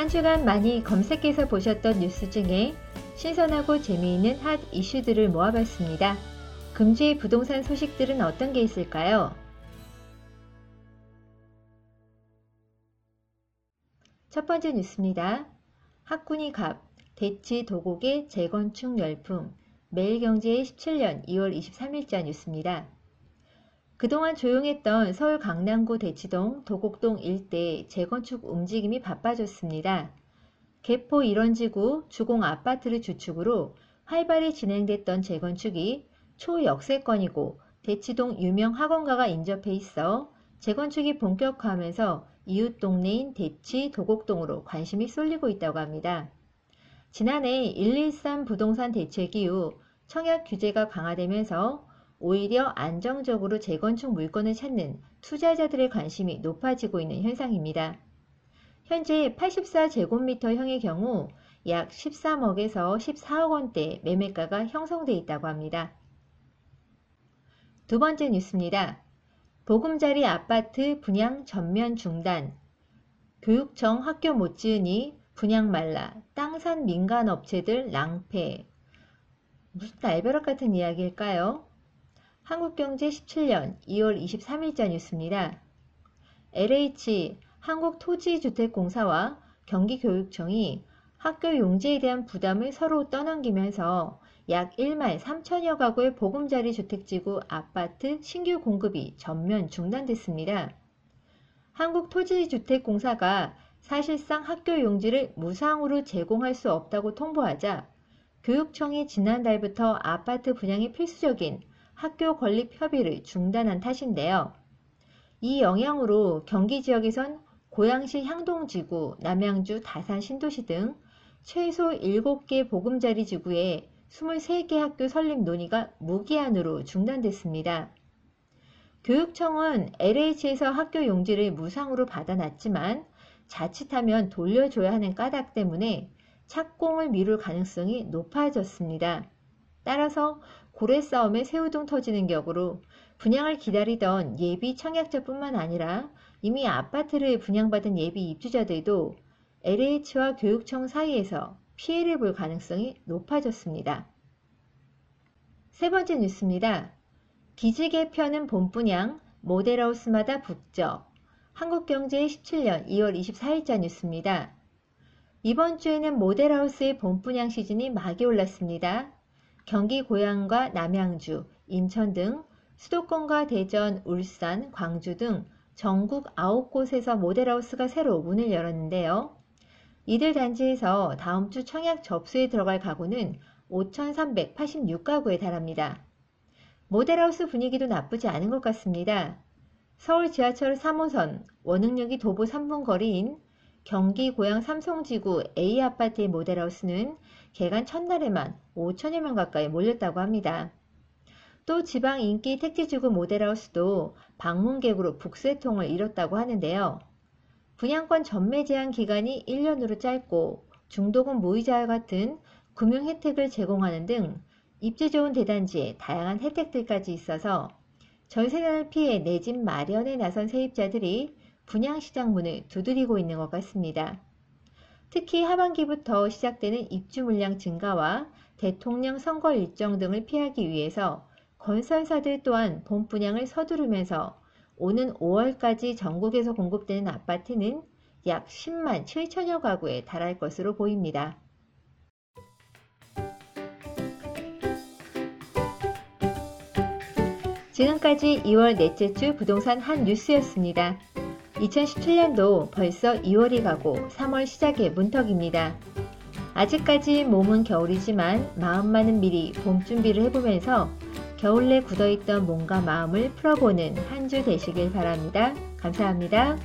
한 주간 많이 검색해서 보셨던 뉴스 중에 신선하고 재미있는 핫 이슈들을 모아봤습니다. 금주의 부동산 소식들은 어떤 게 있을까요? 첫 번째 뉴스입니다. 학군이 갑, 대치 도곡의 재건축 열풍, 매일경제의 17년 2월 23일자 뉴스입니다. 그동안 조용했던 서울 강남구 대치동, 도곡동 일대 재건축 움직임이 바빠졌습니다. 개포 1원지구 주공 아파트를 주축으로 활발히 진행됐던 재건축이 초역세권이고 대치동 유명 학원가가 인접해 있어 재건축이 본격화하면서 이웃 동네인 대치 도곡동으로 관심이 쏠리고 있다고 합니다. 지난해 113 부동산 대책 이후 청약 규제가 강화되면서 오히려 안정적으로 재건축 물건을 찾는 투자자들의 관심이 높아지고 있는 현상입니다. 현재 84제곱미터형의 경우 약 13억에서 14억 원대 매매가가 형성돼 있다고 합니다. 두 번째 뉴스입니다. 보금자리 아파트 분양 전면 중단. 교육청 학교 못 지으니 분양 말라. 땅산 민간 업체들 낭패. 무슨 날벼락 같은 이야기일까요? 한국경제 17년 2월 23일자 뉴스입니다. LH 한국토지주택공사와 경기교육청이 학교 용지에 대한 부담을 서로 떠넘기면서 약 1만 3천여 가구의 보금자리 주택지구 아파트 신규 공급이 전면 중단됐습니다. 한국토지주택공사가 사실상 학교 용지를 무상으로 제공할 수 없다고 통보하자 교육청이 지난달부터 아파트 분양이 필수적인 학교 건립 협의를 중단한 탓인데요. 이 영향으로 경기 지역에선 고양시 향동지구, 남양주 다산 신도시 등 최소 7개 보금자리 지구에 23개 학교 설립 논의가 무기한으로 중단됐습니다. 교육청은 LH에서 학교 용지를 무상으로 받아놨지만 자칫하면 돌려줘야 하는 까닭 때문에 착공을 미룰 가능성이 높아졌습니다. 따라서 고래 싸움에 새우등 터지는 격으로 분양을 기다리던 예비 청약자뿐만 아니라 이미 아파트를 분양받은 예비 입주자들도 LH와 교육청 사이에서 피해를 볼 가능성이 높아졌습니다. 세 번째 뉴스입니다. 기지 개편은 봄분양, 모델하우스마다 북적. 한국경제 17년 2월 24일자 뉴스입니다. 이번 주에는 모델하우스의 봄분양 시즌이 막이 올랐습니다. 경기 고양과 남양주, 인천 등 수도권과 대전, 울산, 광주 등 전국 9곳에서 모델하우스가 새로 문을 열었는데요. 이들 단지에서 다음 주 청약 접수에 들어갈 가구는 5,386가구에 달합니다. 모델하우스 분위기도 나쁘지 않은 것 같습니다. 서울 지하철 3호선 원흥역이 도보 3분 거리인 경기 고양 삼성지구 A아파트의 모델하우스는 개간 첫날에만 5천여 명 가까이 몰렸다고 합니다. 또 지방 인기 택지지구 모델하우스도 방문객으로 북새통을 이뤘다고 하는데요. 분양권 전매 제한 기간이 1년으로 짧고 중도금 무이자와 같은 금융 혜택을 제공하는 등 입지 좋은 대단지에 다양한 혜택들까지 있어서 전세난을 피해 내 집 마련에 나선 세입자들이 분양시장 문을 두드리고 있는 것 같습니다. 특히 하반기부터 시작되는 입주 물량 증가와 대통령 선거 일정 등을 피하기 위해서 건설사들 또한 본 분양을 서두르면서 오는 5월까지 전국에서 공급되는 아파트는 약 10만 7천여 가구에 달할 것으로 보입니다. 지금까지 2월 넷째 주 부동산 한 뉴스였습니다. 2017년도 벌써 2월이 가고 3월 시작의 문턱입니다. 아직까지 몸은 겨울이지만 마음만은 미리 봄 준비를 해보면서 겨울 내 굳어있던 몸과 마음을 풀어보는 한 주 되시길 바랍니다. 감사합니다.